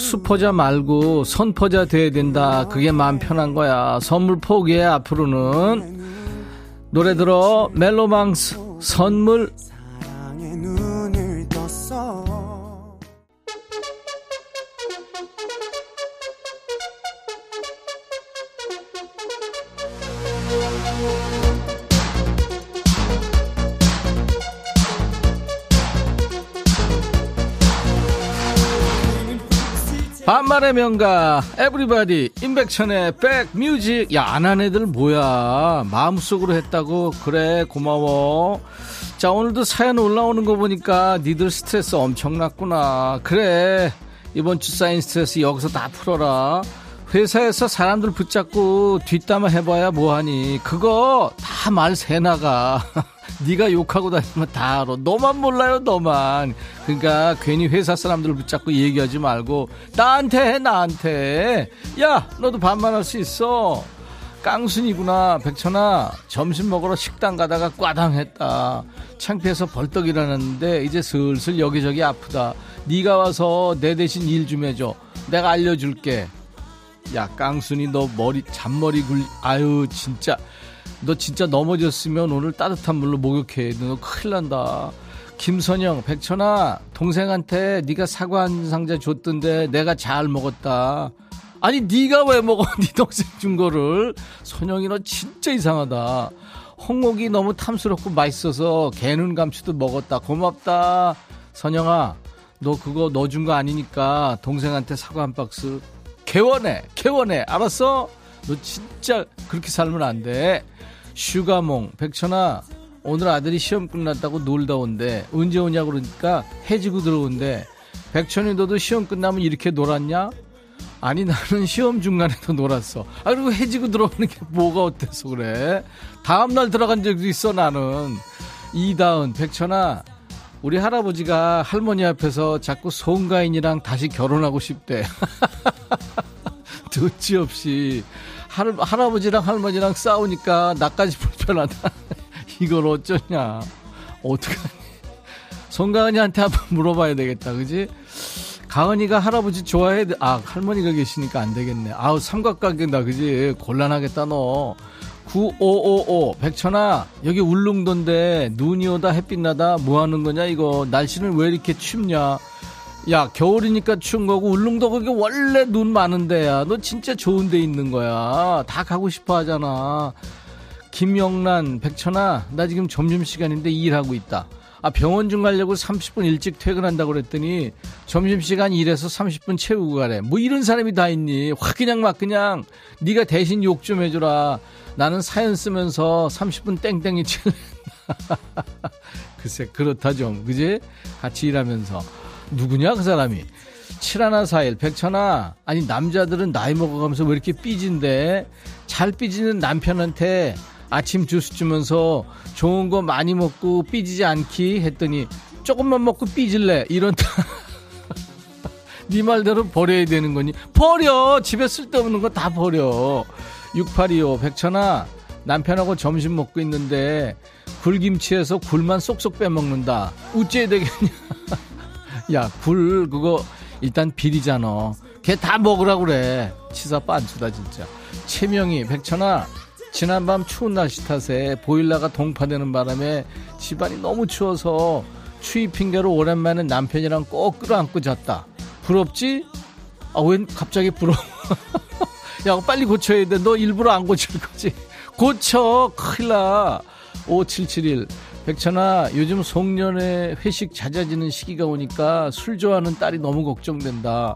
수포자 말고 선포자 돼야 된다. 그게 마음 편한 거야. 선물 포기해 앞으로는. 노래 들어 멜로망스 선물 반말의 명가 everybody 임백천의 백뮤직. 야 안 한 애들 뭐야? 마음속으로 했다고? 그래 고마워. 자 오늘도 사연 올라오는 거 보니까 니들 스트레스 엄청났구나. 그래 이번 주 쌓인 스트레스 여기서 다 풀어라 회사에서 사람들 붙잡고 뒷담화 해봐야 뭐하니? 그거 다 말 새나가. 네가 욕하고 다니면 다 알아. 너만 몰라요 너만. 그러니까 괜히 회사 사람들 붙잡고 얘기하지 말고 나한테 해 나한테. 야 너도 반말할 수 있어. 깡순이구나 백천아. 점심 먹으러 식당 가다가 꽈당했다. 창피해서 벌떡 일어났는데 이제 슬슬 여기저기 아프다. 네가 와서 내 대신 일 좀 해줘. 내가 알려줄게 야 깡순이 너 머리 잔머리 굴 아유 진짜. 너 진짜 넘어졌으면 오늘 따뜻한 물로 목욕해 너 큰일 난다. 김선영 백천아 동생한테 네가 사과 한 상자 줬던데 내가 잘 먹었다. 아니 네가 왜 먹어? 네 동생 준 거를. 선영이 너 진짜 이상하다. 홍옥이 너무 탐스럽고 맛있어서 개눈 감추도 먹었다. 고맙다. 선영아 너 그거 너준거 아니니까 동생한테 사과 한 박스 개원해 개원해. 알았어? 너 진짜 그렇게 살면 안 돼. 슈가몽 백천아 오늘 아들이 시험 끝났다고 놀다 온대. 언제 오냐고 그러니까 해지고 들어온대. 백천이 너도 시험 끝나면 이렇게 놀았냐? 아니 나는 시험 중간에도 놀았어. 아 그리고 해지고 들어오는 게 뭐가 어때서 그래? 다음날 들어간 적도 있어 나는. 이다은 백천아 우리 할아버지가 할머니 앞에서 자꾸 송가인이랑 다시 결혼하고 싶대 듣지 없이 할, 할아버지랑 할머니랑 싸우니까 나까지 불편하다. 이걸 어쩌냐. 어떡하니. 송가은이한테 한번 물어봐야 되겠다. 그지? 가은이가 할아버지 좋아해. 아, 할머니가 계시니까 안 되겠네. 아우, 삼각관계다. 그지? 곤란하겠다, 너. 9555 백천아 여기 울릉도인데 눈이 오다 햇빛 나다 뭐 하는 거냐 이거? 날씨는 왜 이렇게 춥냐? 야 겨울이니까 추운 거고 울릉도 거기 원래 눈 많은데야 너 진짜 좋은 데 있는 거야. 다 가고 싶어 하잖아. 김영란 백천아 나 지금 점심시간인데 일하고 있다 아 병원 좀 가려고 30분 일찍 퇴근한다고 그랬더니 점심시간 일해서 30분 채우고 가래. 뭐 이런 사람이 다 있니? 확 그냥 막 그냥 네가 대신 욕 좀 해줘라. 나는 사연 쓰면서 30분 땡땡이 칠 글쎄 그렇다 좀. 그지? 같이 일하면서. 누구냐 그 사람이? 7141 백천아. 아니 남자들은 나이 먹어가면서 왜 이렇게 삐진데? 잘 삐지는 남편한테 아침 주스 주면서 좋은 거 많이 먹고 삐지지 않기 했더니 조금만 먹고 삐질래 이런다 네 말대로 버려야 되는 거니 버려 집에 쓸데없는 거 다 버려 6825 백천아 남편하고 점심 먹고 있는데 굴김치에서 굴만 쏙쏙 빼먹는다 우째야 되겠냐 야, 굴, 그거, 일단 비리잖아. 걔 다 먹으라고 그래. 치사 빤수다, 진짜. 최명희, 백천아, 지난밤 추운 날씨 탓에 보일러가 동파되는 바람에 집안이 너무 추워서 추위 핑계로 오랜만에 남편이랑 꼭 끌어안고 잤다. 부럽지? 아, 웬 갑자기 부러워. 야, 빨리 고쳐야 돼. 너 일부러 안 고칠 거지. 고쳐. 큰일 나. 5771. 백천아, 요즘 송년회 회식 잦아지는 시기가 오니까 술 좋아하는 딸이 너무 걱정된다.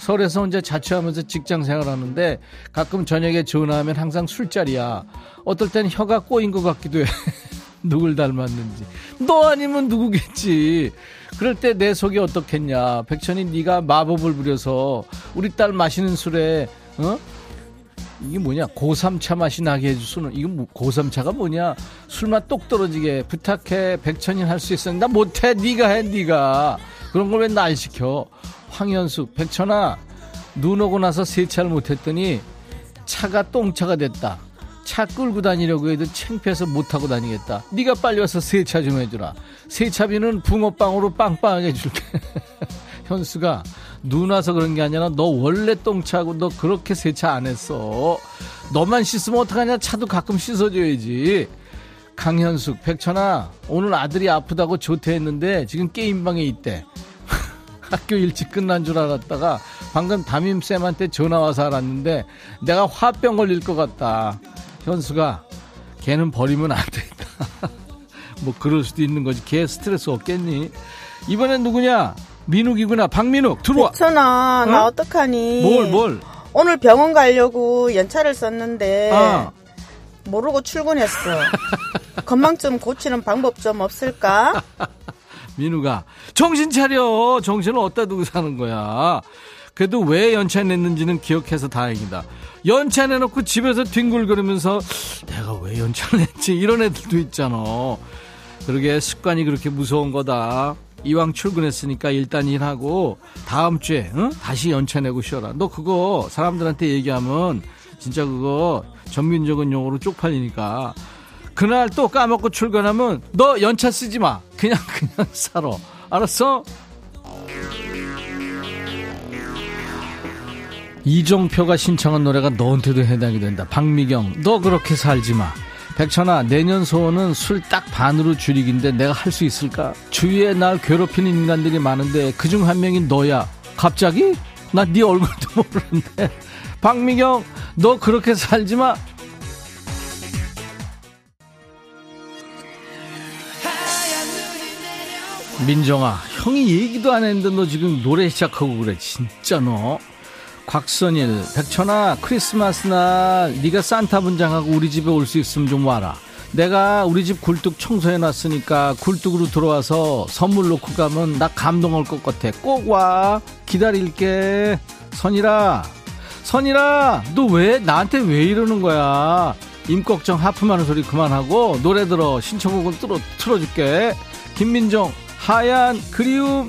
서울에서 혼자 자취하면서 직장 생활하는데 가끔 저녁에 전화하면 항상 술자리야. 어떨 땐 혀가 꼬인 것 같기도 해. 누굴 닮았는지. 너 아니면 누구겠지. 그럴 때 내 속이 어떻겠냐. 백천이 네가 마법을 부려서 우리 딸 마시는 술에 어? 이게 뭐냐? 고삼차 맛이 나게 해줄 수는 이건 뭐, 고삼차가 뭐냐? 술맛 똑 떨어지게 부탁해 백천이 할수 있어 나 못해. 네가 해 네가. 그런 걸 왜 날 시켜? 황현숙 백천아 눈 오고 나서 세차를 못했더니 차가 똥차가 됐다. 차 끌고 다니려고 해도 창피해서 못하고 다니겠다. 네가 빨리 와서 세차 좀 해주라. 세차비는 붕어빵으로 빵빵하게 줄게. 현수가 눈 와서 그런 게 아니라 너 원래 똥차고 너 그렇게 세차 안 했어. 너만 씻으면 어떡하냐? 차도 가끔 씻어줘야지. 강현숙, 백천아, 오늘 아들이 아프다고 조퇴했는데 지금 게임방에 있대. 학교 일찍 끝난 줄 알았다가 방금 담임쌤한테 전화 와서 알았는데 내가 화병 걸릴 것 같다. 현수가 걔는 버리면 안 된다. 뭐 그럴 수도 있는 거지. 걔 스트레스 없겠니? 이번엔 누구냐? 민욱이구나. 박민욱 들어와. 천아, 나 어? 어떡하니? 뭘 뭘? 오늘 병원 가려고 연차를 썼는데 아. 모르고 출근했어. 건망증 고치는 방법 좀 없을까? 민우가 정신 차려 정신을 어디다 두고 사는 거야 그래도 왜 연차 냈는지는 기억해서 다행이다 연차 내놓고 집에서 뒹굴거리면서 내가 왜 연차를 냈지 이런 애들도 있잖아 그러게 습관이 그렇게 무서운 거다 이왕 출근했으니까 일단 일하고 다음 주에 응? 다시 연차 내고 쉬어라 너 그거 사람들한테 얘기하면 진짜 그거 전민적인 용어로 쪽팔리니까 그날 또 까먹고 출근하면 너 연차 쓰지 마. 그냥 그냥 살아. 알았어? 이종표가 신청한 노래가 너한테도 해당이 된다. 박미경, 너 그렇게 살지 마. 백천아, 내년 소원은 술 딱 반으로 줄이기인데 내가 할 수 있을까? 주위에 날 괴롭히는 인간들이 많은데 그중 한 명이 너야. 갑자기? 나 네 얼굴도 모르는데. 박미경, 너 그렇게 살지 마. 민정아, 형이 얘기도 안 했는데 너 지금 노래 시작하고 그래. 진짜 너. 곽선일, 백천아, 크리스마스 날 네가 산타 분장하고 우리 집에 올 수 있으면 좀 와라. 내가 우리 집 굴뚝 청소해놨으니까 굴뚝으로 들어와서 선물 놓고 가면 나 감동할 것 같아. 꼭 와. 기다릴게. 선일아, 선일아, 너 왜, 나한테 왜 이러는 거야? 임꺽정 하품하는 소리 그만하고 노래 들어. 신청곡을 틀어, 틀어줄게. 김민정, 하얀 그리움.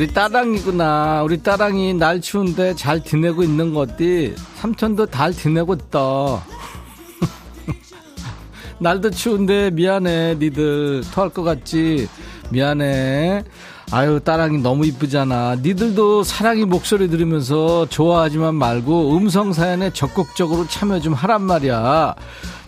우리 따랑이구나. 우리 따랑이 날 추운데 잘 지내고 있는 거지. 삼촌도 잘 지내고 있다. 날도 추운데 미안해. 니들 토할 것 같지? 미안해. 아유 따랑이 너무 이쁘잖아. 니들도 사랑이 목소리 들으면서 좋아하지만 말고 음성 사연에 적극적으로 참여 좀 하란 말이야.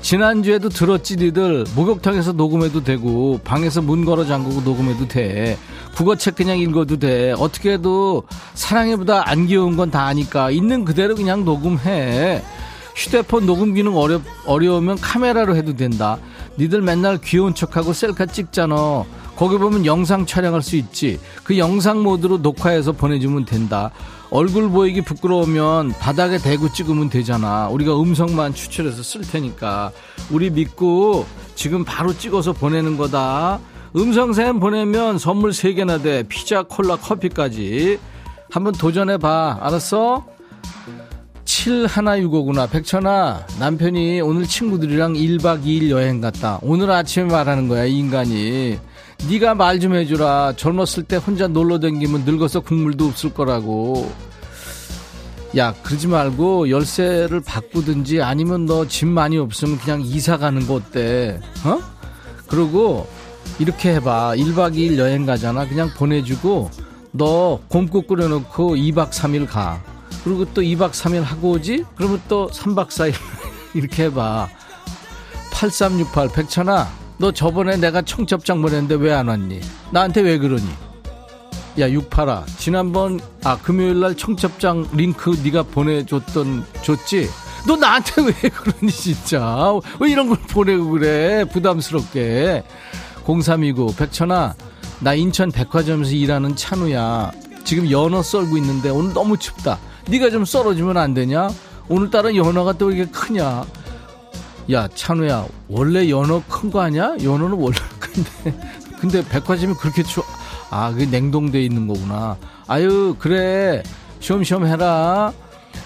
지난주에도 들었지 니들 목욕탕에서 녹음해도 되고 방에서 문 걸어 잠그고 녹음해도 돼 국어책 그냥 읽어도 돼 어떻게 해도 사랑해보다 안 귀여운 건 다 아니까 있는 그대로 그냥 녹음해 휴대폰 녹음 기능 어려, 어려우면 카메라로 해도 된다 니들 맨날 귀여운 척하고 셀카 찍잖아 거기 보면 영상 촬영할 수 있지 그 영상 모드로 녹화해서 보내주면 된다 얼굴 보이기 부끄러우면 바닥에 대고 찍으면 되잖아. 우리가 음성만 추출해서 쓸 테니까. 우리 믿고 지금 바로 찍어서 보내는 거다. 음성 사연 보내면 선물 3개나 돼. 피자, 콜라, 커피까지. 한번 도전해봐. 알았어? 7165구나. 백천아, 남편이 오늘 친구들이랑 1박 2일 여행 갔다. 오늘 아침에 말하는 거야, 이 인간이. 네가 말 좀 해주라. 젊었을 때 혼자 놀러 댕기면 늙어서 국물도 없을 거라고. 야, 그러지 말고 열쇠를 바꾸든지 아니면 너 집 많이 없으면 그냥 이사 가는 거 어때? 어? 그리고 이렇게 해봐. 1박 2일 여행 가잖아. 그냥 보내주고 너 곰국 끓여놓고 2박 3일 가. 그리고 또 2박 3일 하고 오지? 그러면 또 3박 4일 이렇게 해봐. 8368 백천아 너 저번에 내가 청첩장 보냈는데 왜 안 왔니? 나한테 왜 그러니? 야 육팔아 지난번 아 금요일날 청첩장 링크 네가 보내줬던 줬지? 너 나한테 왜 그러니 진짜 왜 이런 걸 보내고 그래 부담스럽게 0329 백천아 나 인천 백화점에서 일하는 찬우야 지금 연어 썰고 있는데 오늘 너무 춥다 네가 좀 썰어주면 안 되냐? 오늘따라 연어가 또 이렇게 크냐? 야 찬우야 원래 연어 큰 거 아니야? 연어는 원래 큰 근데, 근데 백화점이 그렇게 추워. 아, 그게 냉동돼 있는 거구나. 아유, 그래. 쉬엄쉬엄 해라.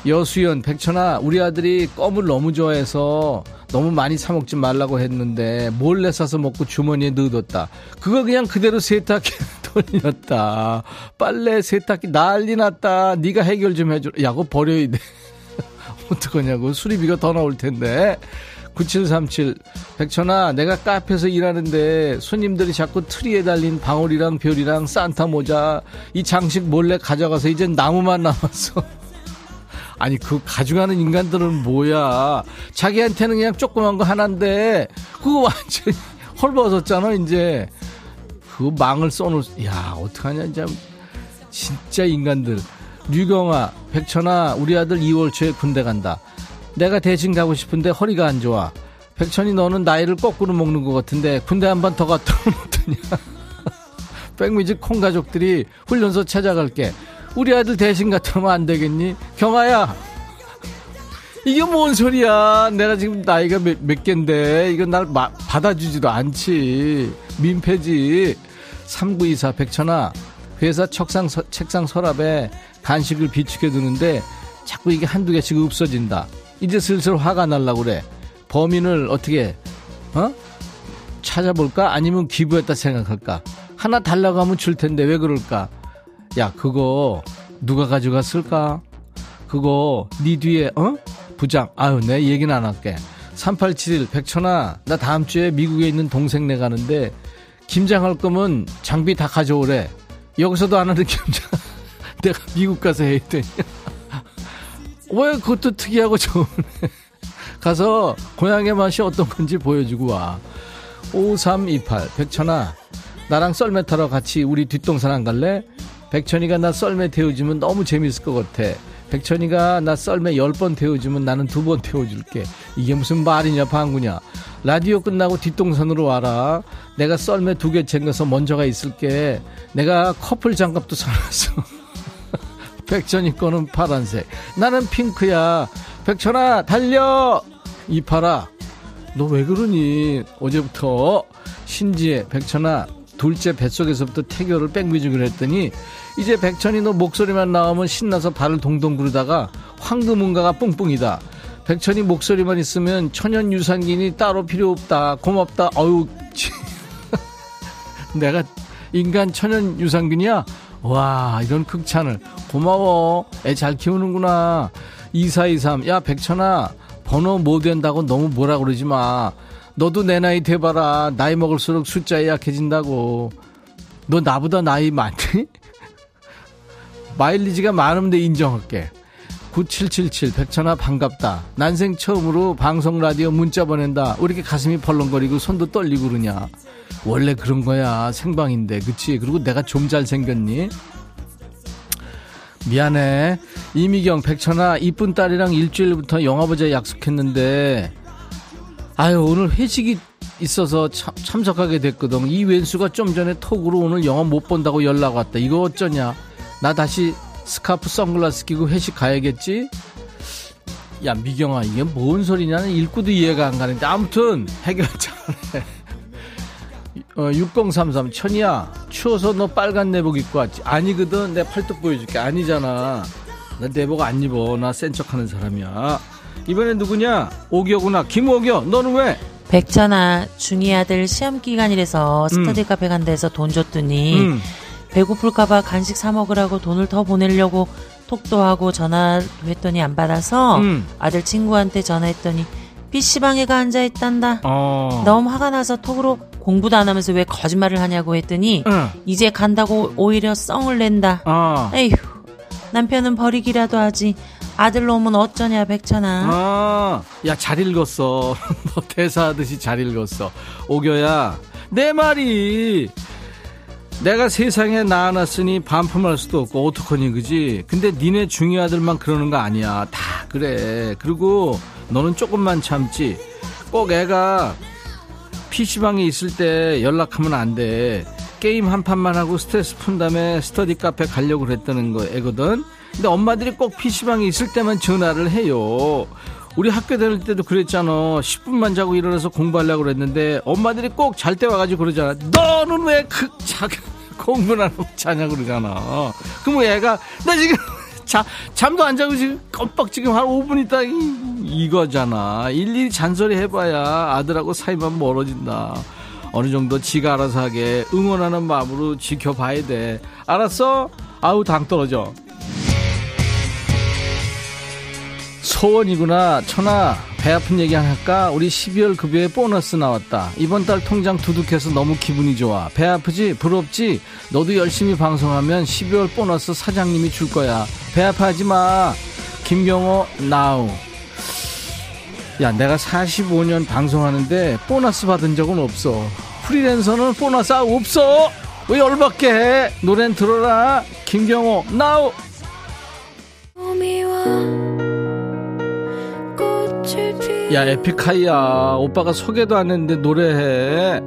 여수연, 백천아, 우리 아들이 껌을 너무 좋아해서 너무 많이 사 먹지 말라고 했는데 몰래 사서 먹고 주머니에 넣어뒀다. 그거 그냥 그대로 세탁기 에 돌렸다. 빨래 세탁기 난리 났다. 네가 해결 좀 해줘. 야, 그거 버려야 돼. 어떡하냐고. 수리비가 더 나올 텐데. 9737 백천아 내가 카페에서 일하는데 손님들이 자꾸 트리에 달린 방울이랑 별이랑 산타 모자 이 장식 몰래 가져가서 이제 나무만 남았어 아니 그 가져가는 인간들은 뭐야 자기한테는 그냥 조그만 거 하나인데 그거 완전히 헐벗었잖아 이제 그 망을 써놓을 야 어떡하냐 이제. 진짜 인간들. 류경아 백천아 우리 아들 2월 초에 군대 간다. 내가 대신 가고 싶은데 허리가 안 좋아. 백천이 너는 나이를 거꾸로 먹는 것 같은데 군대 한 번 더 갔다 오면 어떠냐. 백뮤직 콩 가족들이 훈련소 찾아갈게. 우리 아들 대신 갔다 오면 안 되겠니? 경아야! 이게 뭔 소리야? 내가 지금 나이가 몇, 몇 갠데? 이건 날 마- 받아주지도 않지. 민폐지 3924 백천아 회사 책상, 서- 책상 서랍에 간식을 비축해 두는데 자꾸 이게 한두 개씩 없어진다. 이제 슬슬 화가 날라 그래. 범인을 어떻게 어? 찾아볼까? 아니면 기부했다 생각할까? 하나 달라고 하면 줄 텐데 왜 그럴까? 야 그거 누가 가져갔을까? 그거 네 뒤에 어? 부장 아유 내 얘기는 안 할게. 3871 백천아 나 다음 주에 미국에 있는 동생네 가는데 김장할 거면 장비 다 가져오래. 여기서도 안 하는 김장. 내가 미국 가서 해 했더니 왜 그것도 특이하고 좋으네. 가서 고향의 맛이 어떤 건지 보여주고 와. 5328 백천아. 나랑 썰매 타러 같이 우리 뒷동산 안 갈래? 백천이가 나 썰매 태워주면 너무 재밌을 것 같아 백천이가 나 썰매 10번 태워주면 나는 두 번 태워줄게. 이게 무슨 말이냐 방구냐. 라디오 끝나고 뒷동산으로 와라. 내가 썰매 두 개 챙겨서 먼저 가 있을게. 내가 커플 장갑도 사놨어. 백천이 거는 파란색. 나는 핑크야. 백천아 달려! 이파라 너 왜 그러니? 어제부터 신지혜 백천아 둘째 뱃속에서부터 태교를 백뮤직을 했더니 이제 백천이 너 목소리만 나오면 신나서 발을 동동 구르다가 황금은가가 뿡뿡이다. 백천이 목소리만 있으면 천연 유산균이 따로 필요 없다. 고맙다. 어유 내가 인간 천연 유산균이야? 와 이런 극찬을. 고마워. 애 잘 키우는구나. 2423 야 백천아 번호 못 된다고 너무 뭐라 그러지 마. 너도 내 나이 돼봐라. 나이 먹을수록 숫자에 약해진다고. 너 나보다 나이 많니? 마일리지가 많은데 인정할게. 9777 백천아 반갑다. 난생 처음으로 방송 라디오 문자 보낸다. 왜 이렇게 가슴이 벌렁거리고 손도 떨리고 그러냐. 원래 그런 거야. 생방인데 그치? 그리고 내가 좀 잘생겼니? 미안해. 이미경 백천아 이쁜 딸이랑 일주일부터 영화 보자 약속했는데 아유 오늘 회식이 있어서 참, 참석하게 됐거든. 이 왼수가 좀 전에 톡으로 오늘 영화 못 본다고 연락 왔다. 이거 어쩌냐 나 다시 스카프 선글라스 끼고 회식 가야겠지? 야 미경아 이게 뭔 소리냐는 읽고도 이해가 안 가는데. 아무튼 해결 잘해 어, 6033 천이야 추워서 너 빨간 내복 입고 왔지. 아니거든. 내 팔뚝 보여줄게. 아니잖아. 나 내복 안 입어. 나 센 척하는 사람이야. 이번엔 누구냐? 오기어구나. 김오기어 너는 왜? 백천아 중이 아들 시험 기간이라서 스터디 카페 간 데서 돈 줬더니 음. 배고플까봐 간식 사 먹으라고 돈을 더 보내려고 톡도 하고 전화도 했더니 안 받아서 음. 아들 친구한테 전화했더니 PC방에 가 앉아있단다. 어. 너무 화가 나서 톡으로 공부도 안 하면서 왜 거짓말을 하냐고 했더니 응. 이제 간다고 오히려 썽을 낸다. 어. 에휴 남편은 버리기라도 하지 아들로 오면 어쩌냐 백천아. 아, 야, 잘 읽었어. 너 대사하듯이 잘 읽었어. 오겨야, 내 말이, 내가 세상에 낳아놨으니 반품할 수도 없고, 어떡하니, 그지? 근데 니네 중이 아들만 그러는 거 아니야. 다 그래. 그리고 너는 조금만 참지. 꼭 애가 PC방에 있을 때 연락하면 안 돼. 게임 한 판만 하고 스트레스 푼 다음에 스터디 카페 가려고 그랬다는 거 애거든. 근데 엄마들이 꼭 PC방에 있을 때만 전화를 해요. 우리 학교 다닐 때도 그랬잖아. 10분만 자고 일어나서 공부하려고 그랬는데 엄마들이 꼭 잘 때 와가지고 그러잖아. 너는 왜그 안 하고 자냐 그러잖아. 그럼 애가 나 지금 자, 잠도 안 자고 지금 껌뻑 지금 한 5분 있다 이, 이거잖아. 일일이 잔소리 해봐야 아들하고 사이만 멀어진다. 어느 정도 지가 알아서 하게 응원하는 마음으로 지켜봐야 돼. 알았어? 아우 당 떨어져. 소원이구나. 천아, 배 아픈 얘기 하나 할까? 우리 12월 급여에 보너스 나왔다. 이번 달 통장 두둑해서 너무 기분이 좋아. 배 아프지? 부럽지? 너도 열심히 방송하면 12월 보너스 사장님이 줄 거야. 배 아파하지 마. 김경호, 나우. 야, 내가 45년 방송하는데 보너스 받은 적은 없어. 프리랜서는 보너스 없어! 왜 열받게 해? 노래는 들어라. 김경호, 나우! 야 에픽하이야. 오빠가 소개도 안 했는데 노래해.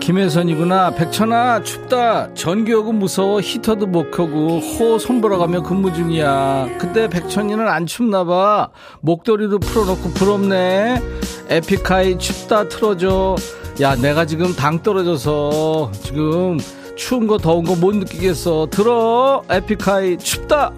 김혜선이구나. 백천아 춥다. 전기요금 무서워. 히터도 못 켜고 호 손보러 가며 근무 중이야. 근데 백천이는 안 춥나봐. 목도리도 풀어놓고 부럽네. 에픽하이 춥다 틀어줘. 야 내가 지금 당 떨어져서 지금 추운 거 더운 거 못 느끼겠어. 들어. 에픽하이 춥다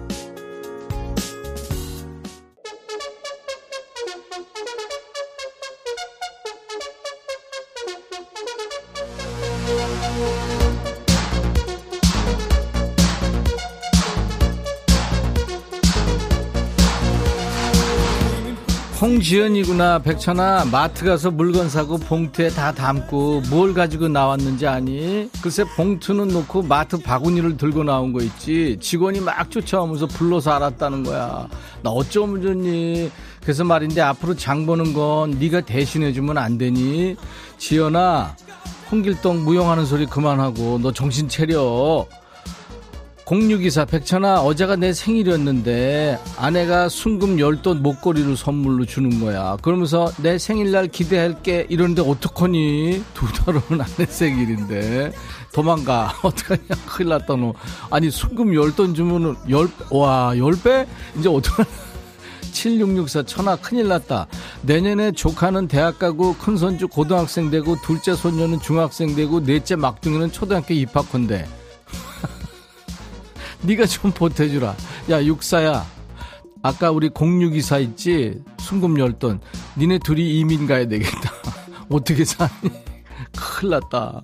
홍지연이구나 백천아. 마트 가서 물건 사고 봉투에 다 담고 뭘 가지고 나왔는지 아니? 글쎄 봉투는 놓고 마트 바구니를 들고 나온 거 있지. 직원이 막 쫓아오면서 불러서 알았다는 거야. 나 어쩌면 좋니? 그래서 말인데 앞으로 장 보는 건 네가 대신해주면 안 되니? 지연아 홍길동 무용하는 소리 그만하고 너 정신 차려 0624 백천아 어제가 내 생일이었는데 아내가 순금 열돈 목걸이를 선물로 주는 거야. 그러면서 내 생일날 기대할게 이러는데 어떡하니? 두 달은 아내 생일인데. 도망가. 어떡하냐. 큰일 났다 너. 아니 순금 열돈 주면은 열와 열배? 이제 어떡하냐. 7664 천하 큰일 났다. 내년에 조카는 대학 가고 큰 손주 고등학생 되고 둘째 손녀는 중학생 되고 넷째 막둥이는 초등학교 입학한대. 네가 좀 보태주라. 야 육사야. 아까 우리 0624 있지? 순금 열돈. 니네 둘이 이민 가야 되겠다. 어떻게 사니? 큰일 났다.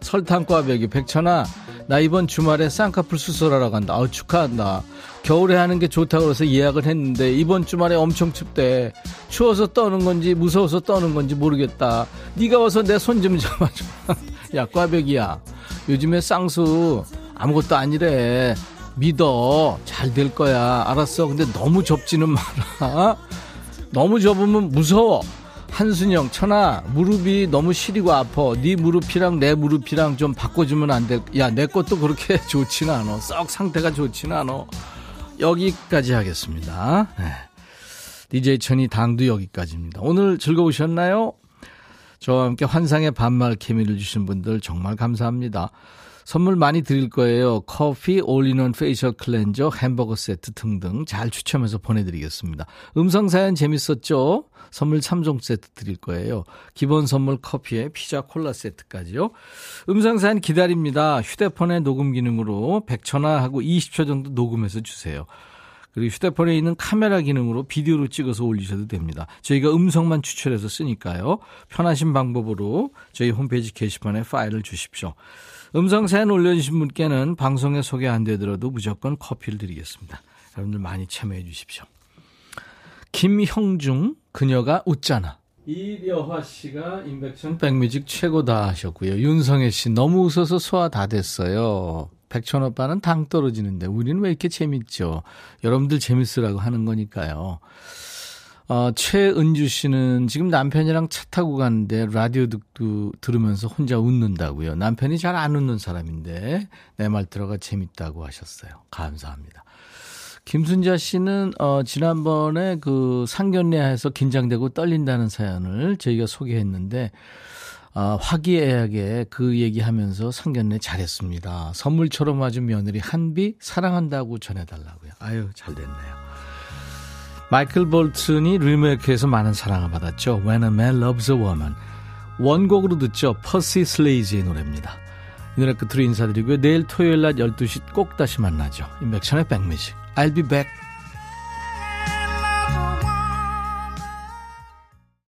설탕과배기 백천아. 나 이번 주말에 쌍꺼풀 수술하러 간다. 아우 축하한다. 겨울에 하는 게 좋다고 해서 예약을 했는데 이번 주말에 엄청 춥대. 추워서 떠는 건지 무서워서 떠는 건지 모르겠다. 네가 와서 내 손 좀 잡아줘. 야 꽈배기야. 요즘에 쌍수 아무것도 아니래. 믿어. 잘 될 거야. 알았어. 근데 너무 접지는 마라. 너무 접으면 무서워. 한순영, 천아, 무릎이 너무 시리고 아파. 네 무릎이랑 내 무릎이랑 좀 바꿔주면 안 돼. 야, 내 것도 그렇게 좋지는 않아. 썩 상태가 좋지는 않아. 여기까지 하겠습니다. 네. DJ 천이 당도 여기까지입니다. 오늘 즐거우셨나요? 저와 함께 환상의 반말 케미를 주신 분들 정말 감사합니다. 선물 많이 드릴 거예요. 커피, all-in-one facial cleanser, 햄버거 세트 등등 잘 추첨해서 보내드리겠습니다. 음성 사연 재밌었죠? 선물 3종 세트 드릴 거예요. 기본 선물 커피에 피자 콜라 세트까지요. 음성 사연 기다립니다. 휴대폰의 녹음 기능으로 100초나 하고 20초 정도 녹음해서 주세요. 그리고 휴대폰에 있는 카메라 기능으로 비디오로 찍어서 올리셔도 됩니다. 저희가 음성만 추출해서 쓰니까요. 편하신 방법으로 저희 홈페이지 게시판에 파일을 주십시오. 음성 사연 올려주신 분께는 방송에 소개 안 되더라도 무조건 커피를 드리겠습니다. 여러분들 많이 참여해 주십시오. 김형중, 그녀가 웃잖아. 이여화 씨가 인백천 백뮤직 최고다 하셨고요. 윤성애 씨 너무 웃어서 소화 다 됐어요. 백천 오빠는 당 떨어지는데 우리는 왜 이렇게 재밌죠? 여러분들 재밌으라고 하는 거니까요. 어, 최은주 씨는 지금 남편이랑 차 타고 가는데 라디오 듣고 들으면서 혼자 웃는다고요. 남편이 잘 안 웃는 사람인데 내 말 들어가 재밌다고 하셨어요. 감사합니다. 김순자 씨는 어 지난번에 그 상견례해서 긴장되고 떨린다는 사연을 저희가 소개했는데 어, 화기애애하게 그 얘기하면서 상견례 잘했습니다. 선물처럼 아주 며느리 한비 사랑한다고 전해달라고요. 아유 잘 됐네요. 마이클 볼튼이 리메이크해서 많은 사랑을 받았죠. When a Man Loves a Woman. 원곡으로 듣죠. 퍼시 슬레이즈의 노래입니다. 이 노래 끝으로 인사드리고요. 내일 토요일 낮 12시 꼭 다시 만나죠. 인백천의 백뮤직. I'll be back.